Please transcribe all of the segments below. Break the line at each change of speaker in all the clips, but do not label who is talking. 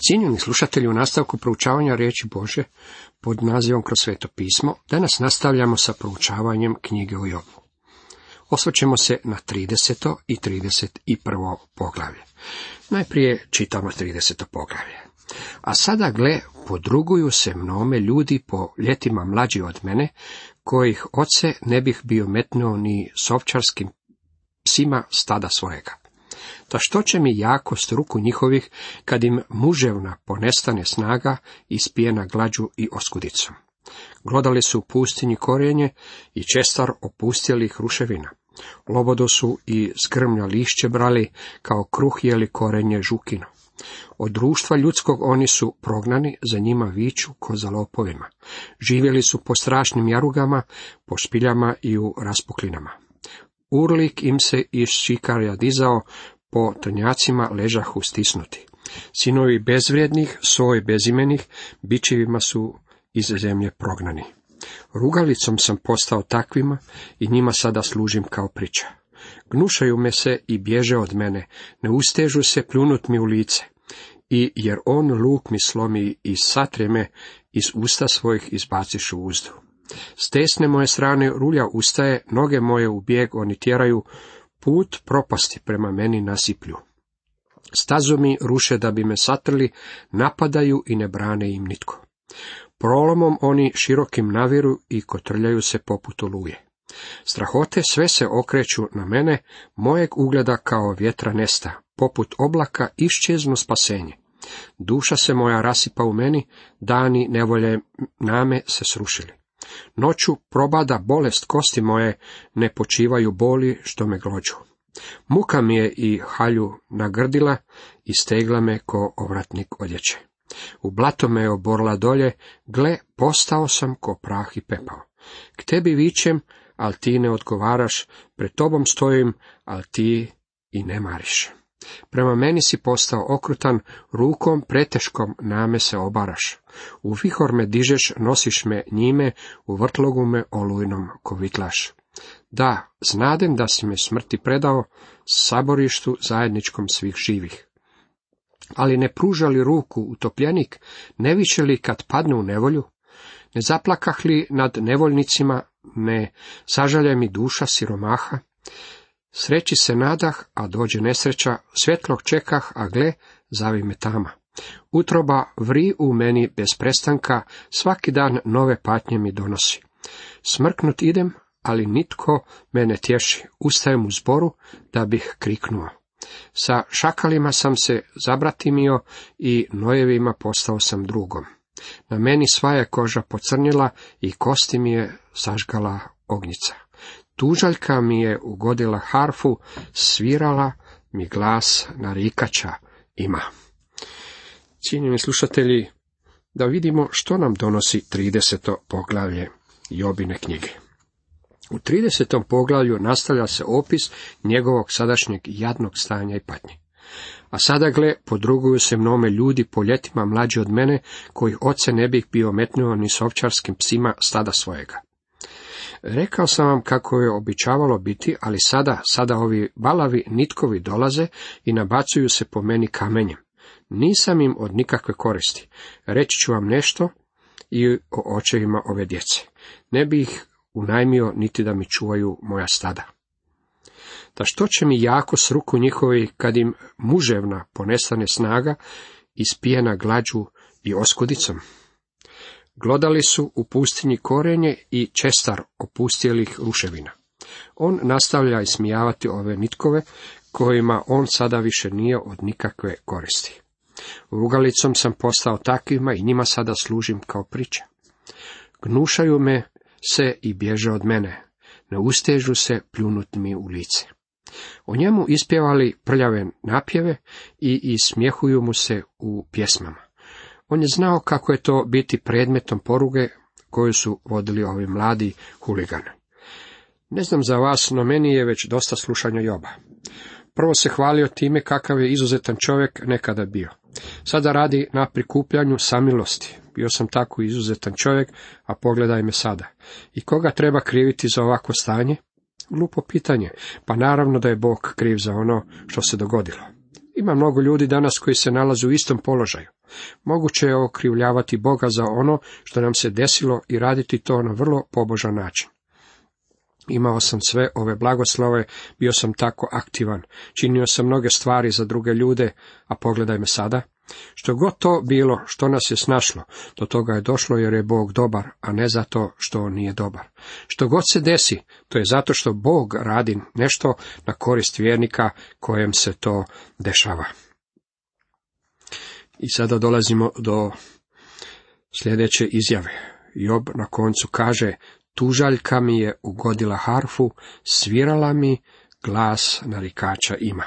Cijenjeni slušatelji u nastavku proučavanja riječi Bože pod nazivom kroz sveto pismo, danas nastavljamo sa proučavanjem knjige o Jobu. Osvrćemo se na 30. i 31. poglavlje. Najprije čitamo 30. poglavlje. A sada gle, podruguju se mnome ljudi po ljetima mlađi od mene, kojih oce ne bih bio metnuo ni sovčarskim psima stada svojega. Ta što će mi jako struku njihovih, kad im muževna ponestane snaga i spijena glađu i oskudicom. Glodali su u pustinji korijenje i čestar opustjelih ruševina. Lobodo su i skrmlja lišće brali, kao kruh jeli korenje žukino. Od društva ljudskog oni su prognani, za njima viću ko za lopovima. Živjeli su po strašnim jarugama, po špiljama i u raspuklinama. Urlik im se iz šikarja dizao, po trnjacima ležahu stisnuti. Sinovi bezvrijednih, soj bezimenih, bićevima su iz zemlje prognani. Rugalicom sam postao takvima i njima sada služim kao priča. Gnušaju me se i bježe od mene, ne ustežu se pljunut mi u lice. I jer on luk mi slomi i satre me, iz usta svojih izbaciš u uzdu. S tesne moje strane rulja ustaje, noge moje u bijeg oni tjeraju, put propasti prema meni nasiplju. Stazu mi ruše da bi me satrli, napadaju i ne brane im nitko. Prolomom oni širokim naviru i kotrljaju se poput oluje. Strahote sve se okreću na mene, mojeg ugleda kao vjetra nesta, poput oblaka iščeznu spasenje. Duša se moja rasipa u meni, dani nevolje name se srušili. Noću probada bolest kosti moje, ne počivaju boli što me glođu. Muka mi je i halju nagrdila i stegla me ko ovratnik odjeće. U blato me je oborla dolje, gle, postao sam ko prah i pepao. K tebi vićem, al ti ne odgovaraš, pred tobom stojim, al ti i ne mariš. Prema meni si postao okrutan, rukom preteškom name se obaraš. U vihor me dižeš, nosiš me njime, u vrtlogu me olujnom kovitlaš. Da, znadem da si me smrti predao, saborištu zajedničkom svih živih. Ali ne pruža li ruku utopljenik, ne više li kad padne u nevolju? Ne zaplakah li nad nevoljnicima, ne sažalja mi duša siromaha? Sreći se nadah, a dođe nesreća, svjetlog čekah, a gle, zavi me tama. Utroba vri u meni bez prestanka, svaki dan nove patnje mi donosi. Smrknut idem, ali nitko mene tješi, ustajem u zboru da bih kriknuo. Sa šakalima sam se zabratimio i nojevima postao sam drugom. Na meni sva je koža pocrnila i kosti mi je sažgala ognjica. Tužaljka mi je ugodila harfu, svirala mi glas narikača ima. Cijenjeni slušatelji, da vidimo što nam donosi 30. poglavlje Jobine knjige. U 30. poglavlju nastavlja se opis njegovog sadašnjeg jadnog stanja i patnje. A sada gle, podruguju se mnome ljudi po ljetima mlađi od mene, kojih oce ne bih bio metnuo ni s ovčarskim psima stada svojega. Rekao sam vam kako je običavalo biti, ali sada, sada ovi balavi nitkovi dolaze i nabacuju se po meni kamenjem. Nisam im od nikakve koristi. Reći ću vam nešto i o očevima ove djece. Ne bi ih unajmio niti da mi čuvaju moja stada. Da što će mi jako s ruku njihovi kad im muževna ponestane snaga i spijena glađu i oskudicom? Glodali su u pustinji korenje i čestar opustjelih ruševina. On nastavlja ismijavati ove nitkove, kojima on sada više nije od nikakve koristi. Rugalicom sam postao takvima i njima sada služim kao priča. Gnušaju me se i bježe od mene, ne ustežu se pljunut mi u lice. O njemu ispjevali prljave napjeve i ismjehuju mu se u pjesmama. On je znao kako je to biti predmetom poruge koju su vodili ovi mladi huligani. Ne znam za vas, no meni je već dosta slušanja Joba. Prvo se hvalio time kakav je izuzetan čovjek nekada bio. Sada radi na prikupljanju samilosti. Bio sam tako izuzetan čovjek, a pogledaj me sada. I koga treba kriviti za ovako stanje? Glupo pitanje, pa naravno da je Bog kriv za ono što se dogodilo. Ima mnogo ljudi danas koji se nalaze u istom položaju. Moguće je okrivljavati Boga za ono što nam se desilo i raditi to na vrlo pobožan način. Imao sam sve ove blagoslove, bio sam tako aktivan, činio sam mnoge stvari za druge ljude, a pogledaj me sada. Što god to bilo, što nas je snašlo, do toga je došlo jer je Bog dobar, a ne zato što on nije dobar. Što god se desi, to je zato što Bog radi nešto na korist vjernika kojem se to dešava. I sada dolazimo do sljedeće izjave. Job na koncu kaže, tužaljka mi je ugodila harfu, svirala mi, glas narikača ima.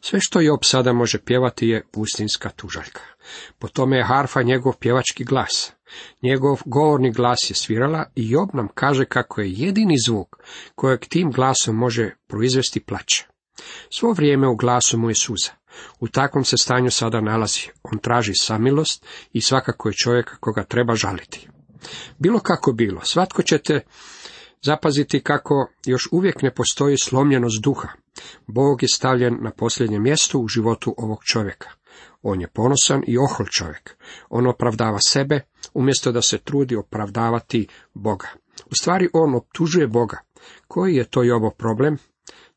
Sve što Job sada može pjevati je pustinska tužaljka. Po tome je harfa njegov pjevački glas. Njegov govorni glas je svirala i Job nam kaže kako je jedini zvuk kojeg tim glasom može proizvesti plać. Svo vrijeme u glasu mu je suza. U takvom se stanju sada nalazi. On traži samilost i svakako je čovjek koga treba žaliti. Bilo kako bilo, svatko ćete zapaziti kako još uvijek ne postoji slomljenost duha. Bog je stavljen na posljednje mjesto u životu ovog čovjeka. On je ponosan i ohol čovjek. On opravdava sebe, umjesto da se trudi opravdavati Boga. U stvari on optužuje Boga. Koji je to i ovo problem?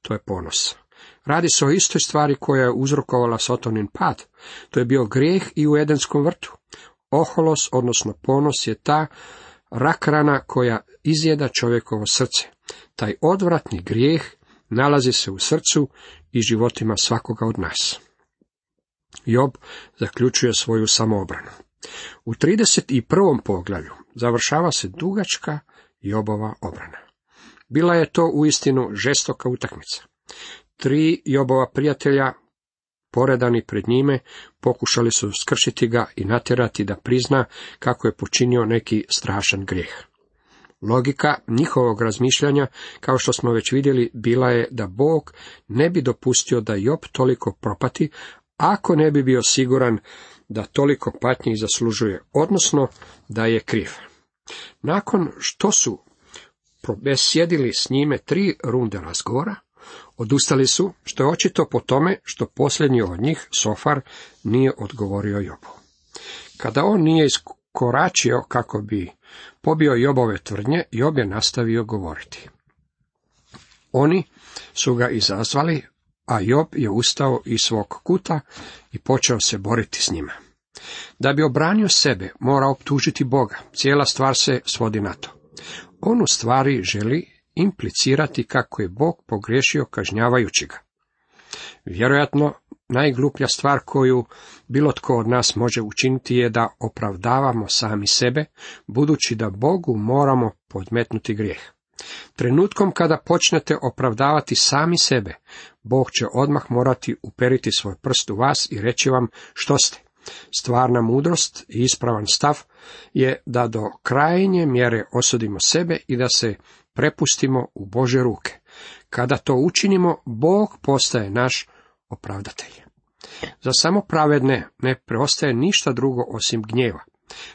To je ponos. Radi se o istoj stvari koja je uzrokovala Sotonin pad. To je bio grijeh i u Edenskom vrtu. Oholos, odnosno ponos, je ta rakrana koja izjeda čovjekovo srce. Taj odvratni grijeh nalazi se u srcu i životima svakoga od nas. Job zaključuje svoju samoobranu. U 31. poglavlju završava se dugačka Jobova obrana. Bila je to uistinu žestoka utakmica. Tri Jobova prijatelja poredani pred njime, pokušali su skršiti ga i natjerati da prizna kako je počinio neki strašan grijeh. Logika njihovog razmišljanja, kao što smo već vidjeli, bila je da Bog ne bi dopustio da Job toliko propati, ako ne bi bio siguran da toliko patnji zaslužuje, odnosno da je kriv. Nakon što su probesjedili s njime tri runde razgovora, Odustali su, što je očito po tome što posljednji od njih, Sofar, nije odgovorio Jobu. Kada on nije iskoračio kako bi pobio Jobove tvrdnje, Job je nastavio govoriti. Oni su ga izazvali, a Job je ustao iz svog kuta i počeo se boriti s njima. Da bi obranio sebe, mora optužiti Boga. Cijela stvar se svodi na to. On u stvari želi implicirati kako je Bog pogriješio kažnjavajući ga. Vjerojatno najgluplja stvar koju bilo tko od nas može učiniti je da opravdavamo sami sebe, budući da Bogu moramo podmetnuti grijeh. Trenutkom kada počnete opravdavati sami sebe, Bog će odmah morati uperiti svoj prst u vas i reći vam što ste. Stvarna mudrost i ispravan stav je da do krajnje mjere osudimo sebe i da se prepustimo u Bože ruke. Kada to učinimo, Bog postaje naš opravdatelj. Za samo pravedne ne preostaje ništa drugo osim gnjeva.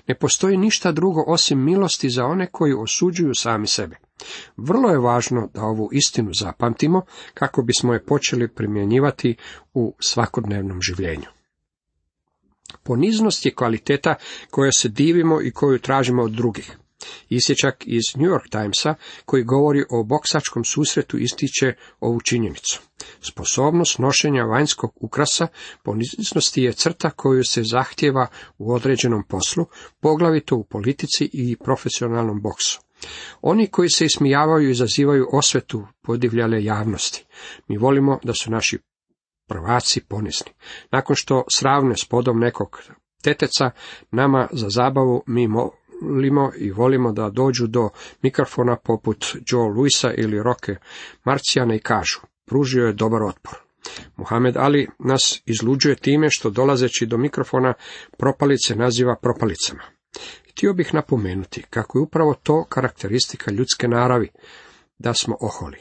Ne postoji ništa drugo osim milosti za one koji osuđuju sami sebe. Vrlo je važno da ovu istinu zapamtimo kako bismo je počeli primjenjivati u svakodnevnom življenju. Poniznost je kvaliteta koja se divimo i koju tražimo od drugih. Isječak iz New York Timesa, koji govori o boksačkom susretu, ističe ovu činjenicu. Sposobnost nošenja vanjskog ukrasa poniznosti je crta koju se zahtjeva u određenom poslu, poglavito u politici i profesionalnom boksu. Oni koji se ismijavaju izazivaju osvetu podivljale javnosti. Mi volimo da su naši prvaci ponizni. Nakon što sravne s podom nekog teteca, nama za zabavu mi volimo i volimo da dođu do mikrofona poput Joe Louisa ili Roke Marcijana i kažu, pružio je dobar otpor. Muhammed Ali nas izluđuje time što dolazeći do mikrofona propalice naziva propalicama. Htio bih napomenuti kako je upravo to karakteristika ljudske naravi, da smo oholi.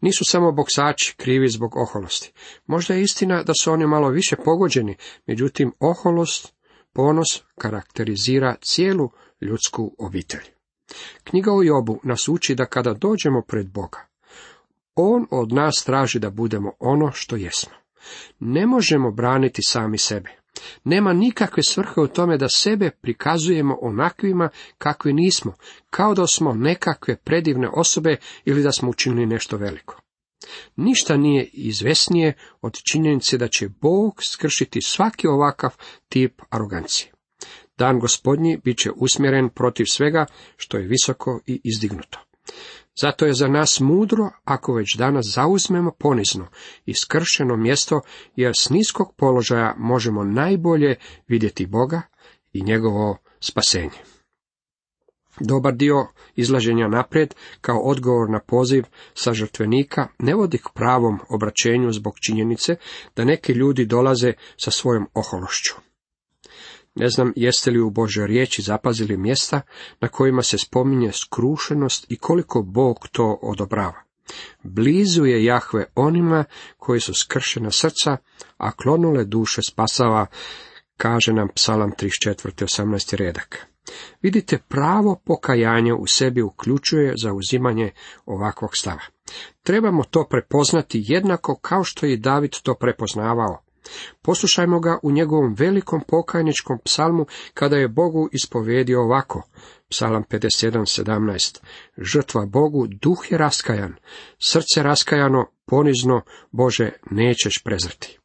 Nisu samo boksači krivi zbog oholosti. Možda je istina da su oni malo više pogođeni, međutim oholost, ponos karakterizira cijelu ljudsku obitelj. Knjiga o Jobu nas uči da kada dođemo pred Boga, On od nas traži da budemo ono što jesmo. Ne možemo braniti sami sebe. Nema nikakve svrhe u tome da sebe prikazujemo onakvima kakvi nismo, kao da smo nekakve predivne osobe ili da smo učinili nešto veliko. Ništa nije izvesnije od činjenice da će Bog skršiti svaki ovakav tip arogancije. Dan gospodnji bit će usmjeren protiv svega što je visoko i izdignuto. Zato je za nas mudro ako već danas zauzmemo ponizno i skršeno mjesto, jer s niskog položaja možemo najbolje vidjeti Boga i njegovo spasenje. Dobar dio izlaženja naprijed kao odgovor na poziv sa žrtvenika ne vodi k pravom obraćenju zbog činjenice da neki ljudi dolaze sa svojom ohološću. Ne znam jeste li u Božoj riječi zapazili mjesta na kojima se spominje skrušenost i koliko Bog to odobrava. Blizu je Jahve onima koji su skršena srca, a klonule duše spasava, kaže nam psalam 34. 18. redak. Vidite, pravo pokajanje u sebi uključuje zauzimanje ovakvog stava. Trebamo to prepoznati jednako kao što je David to prepoznavao. Poslušajmo ga u njegovom velikom pokajničkom psalmu kada je Bogu ispovedio ovako. Psalam 57.17. Žrtva Bogu, duh je raskajan, srce raskajano, ponizno, Bože, nećeš prezrti.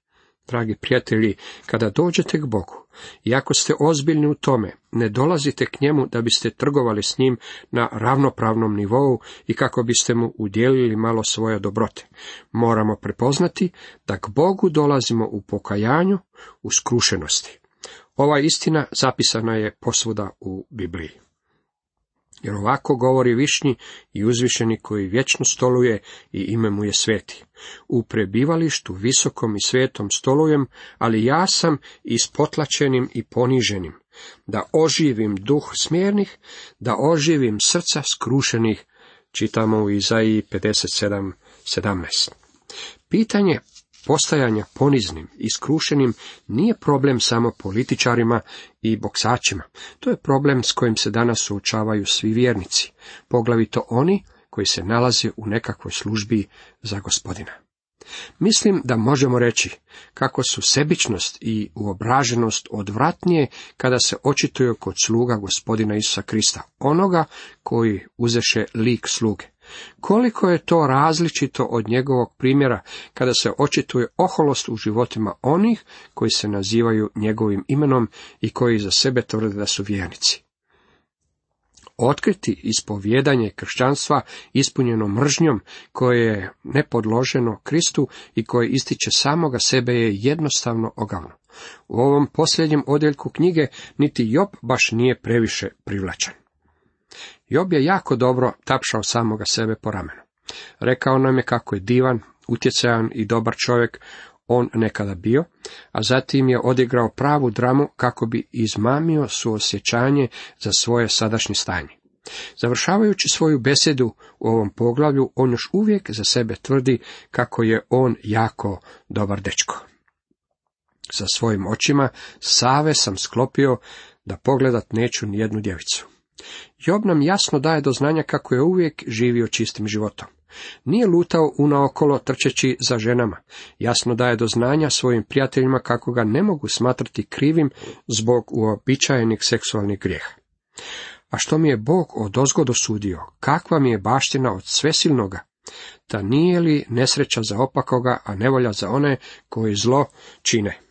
Dragi prijatelji, kada dođete k Bogu, i ako ste ozbiljni u tome, ne dolazite k njemu da biste trgovali s njim na ravnopravnom nivou i kako biste mu udjelili malo svoje dobrote. Moramo prepoznati da k Bogu dolazimo u pokajanju, u skrušenosti. Ova istina zapisana je posvuda u Bibliji. Jer ovako govori višnji i uzvišeni koji vječno stoluje i ime mu je sveti. U prebivalištu visokom i svetom stolujem, ali ja sam ispotlačenim i poniženim, da oživim duh smjernih, da oživim srca skrušenih, čitamo u Izaiji 57.17. Pitanje postajanja poniznim i skrušenim nije problem samo političarima i boksačima. To je problem s kojim se danas suočavaju svi vjernici, poglavito oni koji se nalaze u nekakvoj službi za gospodina. Mislim da možemo reći kako su sebičnost i uobraženost odvratnije kada se očituju kod sluga gospodina Isusa Krista, onoga koji uzeše lik sluge. Koliko je to različito od njegovog primjera kada se očituje oholost u životima onih koji se nazivaju njegovim imenom i koji za sebe tvrde da su vjernici. Otkriti ispovjedanje kršćanstva ispunjeno mržnjom koje je nepodloženo Kristu i koje ističe samoga sebe je jednostavno ogavno. U ovom posljednjem odjeljku knjige niti Job baš nije previše privlačan. Job je jako dobro tapšao samoga sebe po ramenu. Rekao nam je kako je divan, utjecajan i dobar čovjek on nekada bio, a zatim je odigrao pravu dramu kako bi izmamio suosjećanje za svoje sadašnje stanje. Završavajući svoju besedu u ovom poglavlju, on još uvijek za sebe tvrdi kako je on jako dobar dečko. Sa svojim očima save sam sklopio da pogledat neću ni jednu djevicu. Job nam jasno daje do znanja kako je uvijek živio čistim životom. Nije lutao unaokolo trčeći za ženama. Jasno daje do znanja svojim prijateljima kako ga ne mogu smatrati krivim zbog uobičajenih seksualnih grijeha. A što mi je Bog od ozgodo sudio, kakva mi je baština od svesilnoga, ta nije li nesreća za opakoga, a nevolja za one koji zlo čine.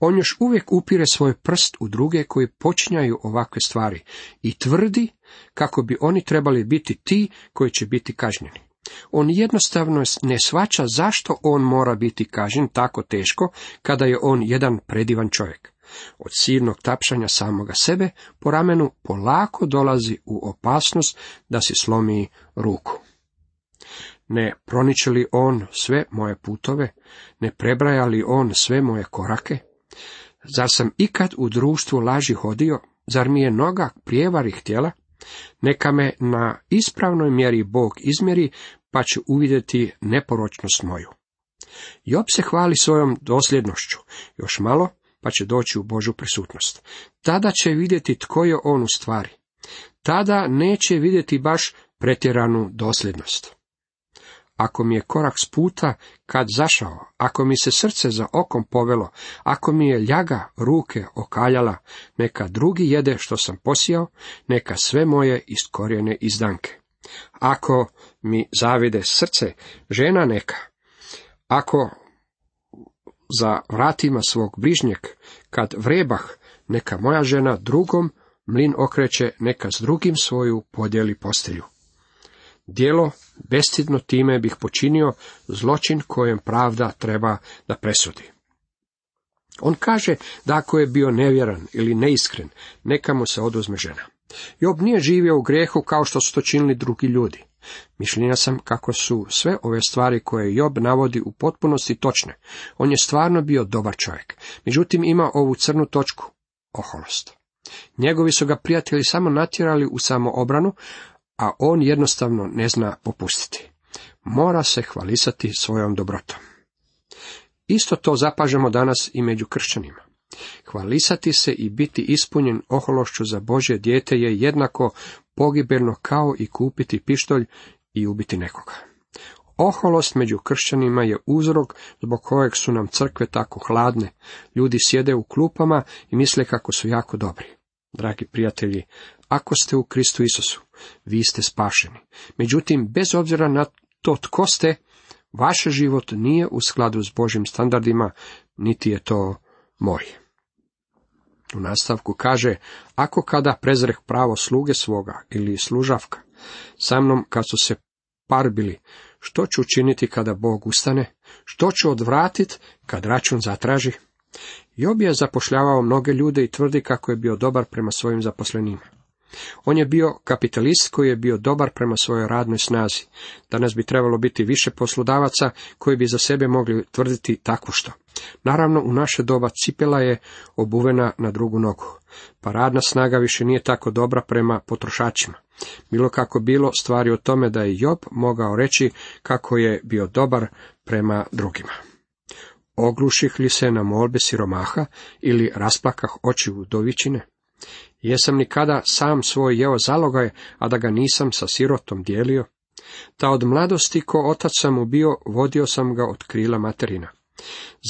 On još uvijek upire svoj prst u druge koji počinjaju ovakve stvari i tvrdi kako bi oni trebali biti ti koji će biti kažnjeni. On jednostavno ne svača zašto on mora biti kažnjen tako teško kada je on jedan predivan čovjek. Od silnog tapšanja samoga sebe po ramenu polako dolazi u opasnost da si slomi ruku. Ne proniče li on sve moje putove, ne prebraja li on sve moje korake? Zar sam ikad u društvu laži hodio, zar mi je noga prijevari htjela? Neka me na ispravnoj mjeri Bog izmjeri, pa će uvidjeti neporočnost moju. Job se hvali svojom dosljednošću, još malo, pa će doći u Božu prisutnost. Tada će vidjeti tko je on u stvari. Tada neće vidjeti baš pretjeranu dosljednost. Ako mi je korak s puta kad zašao, ako mi se srce za okom povelo, ako mi je ljaga ruke okaljala, neka drugi jede što sam posijao, neka sve moje iskorijene izdanke. Ako mi zavide srce, žena neka. Ako za vratima svog bližnjeg, kad vrebah, neka moja žena drugom mlin okreće, neka s drugim svoju podijeli postelju. Djelo bestidno time bih počinio zločin kojem pravda treba da presudi. On kaže da ako je bio nevjeran ili neiskren, neka mu se oduzme žena. Job nije živio u grehu kao što su to činili drugi ljudi. Mišljenja sam kako su sve ove stvari koje Job navodi u potpunosti točne. On je stvarno bio dobar čovjek. Međutim ima ovu crnu točku, oholost. Njegovi su ga prijatelji samo natjerali u samoobranu, a on jednostavno ne zna popustiti. Mora se hvalisati svojom dobrotom. Isto to zapažemo danas i među kršćanima. Hvalisati se i biti ispunjen ohološću za Božje dijete je jednako pogibelno kao i kupiti pištolj i ubiti nekoga. Oholost među kršćanima je uzrok zbog kojeg su nam crkve tako hladne. Ljudi sjede u klupama i misle kako su jako dobri. Dragi prijatelji, ako ste u Kristu Isusu, vi ste spašeni. Međutim, bez obzira na to tko ste, vaš život nije u skladu s Božim standardima, niti je to moj. U nastavku kaže, ako kada prezreh pravo sluge svoga ili služavka, sa mnom kad su se parbili, što ću učiniti kada Bog ustane, što ću odvratiti kad račun zatraži? Job je zapošljavao mnoge ljude i tvrdi kako je bio dobar prema svojim zaposlenima. On je bio kapitalist koji je bio dobar prema svojoj radnoj snazi. Danas bi trebalo biti više poslodavaca koji bi za sebe mogli tvrditi takvo što. Naravno, u naše doba cipela je obuvena na drugu nogu, pa radna snaga više nije tako dobra prema potrošačima. Bilo kako bilo, stvari o tome da je Job mogao reći kako je bio dobar prema drugima. Ogluših li se na molbe siromaha ili rasplakah oči dovičine? Jesam ni kada sam svoj jeo zalogaj, a da ga nisam sa sirotom dijelio? Ta od mladosti ko otac sam mu bio, vodio sam ga od krila materina.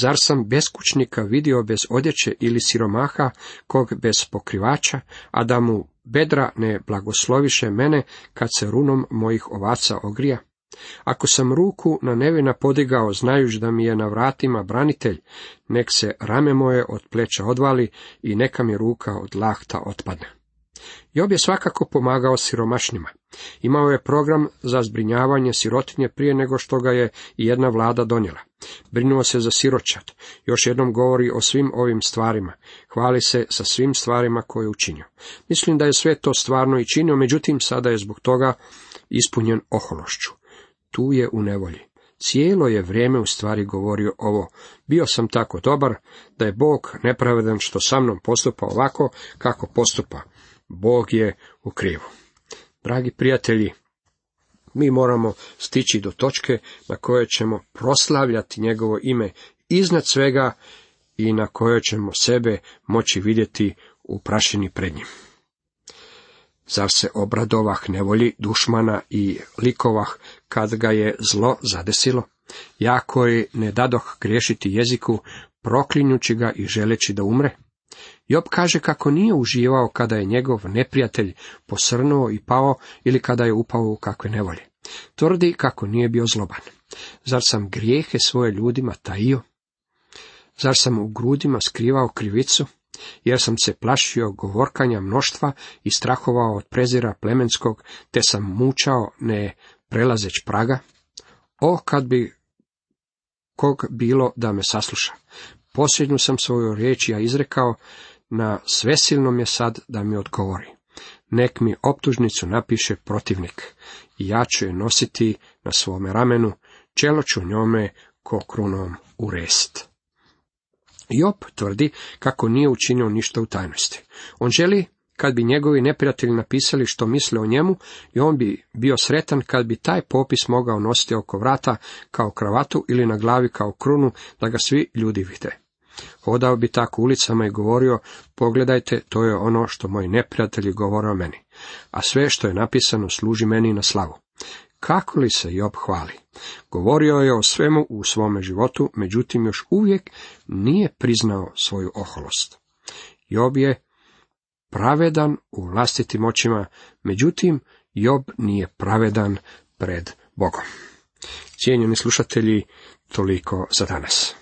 Zar sam beskućnika vidio bez odjeće ili siromaha, kog bez pokrivača, a da mu bedra ne blagosloviše mene, kad se runom mojih ovaca ogrija? Ako sam ruku na nevina podigao, znajući da mi je na vratima branitelj, nek se rame moje od pleća odvali i neka mi ruka od lahta otpadne. Job je svakako pomagao siromašnima. Imao je program za zbrinjavanje sirotinje prije nego što ga je i jedna vlada donijela. Brinuo se za siročad. Još jednom govori o svim ovim stvarima. Hvali se sa svim stvarima koje je učinio. Mislim da je sve to stvarno i činio, međutim sada je zbog toga ispunjen ohološću tu je u nevolji. Cijelo je vrijeme u stvari govorio ovo. Bio sam tako dobar da je Bog nepravedan što sa mnom postupa ovako kako postupa. Bog je u krivu. Dragi prijatelji, mi moramo stići do točke na kojoj ćemo proslavljati njegovo ime iznad svega i na kojoj ćemo sebe moći vidjeti u prašini pred njim. Zar se obradovah nevolji dušmana i likovah kad ga je zlo zadesilo? Ja koji ne dadoh griješiti jeziku, proklinjući ga i želeći da umre? Job kaže kako nije uživao kada je njegov neprijatelj posrnuo i pao ili kada je upao u kakve nevolje. Tvrdi kako nije bio zloban. Zar sam grijehe svoje ljudima tajio? Zar sam u grudima skrivao krivicu? Jer sam se plašio govorkanja mnoštva i strahovao od prezira plemenskog, te sam mučao ne prelazeć praga? O, kad bi kog bilo da me sasluša. Posljednju sam svoju riječ ja izrekao, na svesilnom je sad da mi odgovori. Nek mi optužnicu napiše protivnik, i ja ću je nositi na svome ramenu, čelo ću njome ko krunom urest. Job tvrdi kako nije učinio ništa u tajnosti. On želi kad bi njegovi neprijatelji napisali što misle o njemu i on bi bio sretan kad bi taj popis mogao nositi oko vrata kao kravatu ili na glavi kao krunu da ga svi ljudi vide. Hodao bi tako ulicama i govorio, pogledajte, to je ono što moji neprijatelji govore o meni, a sve što je napisano služi meni na slavu. Kako li se Job hvali. Govorio je o svemu u svome životu, međutim još uvijek nije priznao svoju oholost. Job je pravedan u vlastitim očima, međutim Job nije pravedan pred Bogom. Cijenjeni slušatelji, toliko za danas.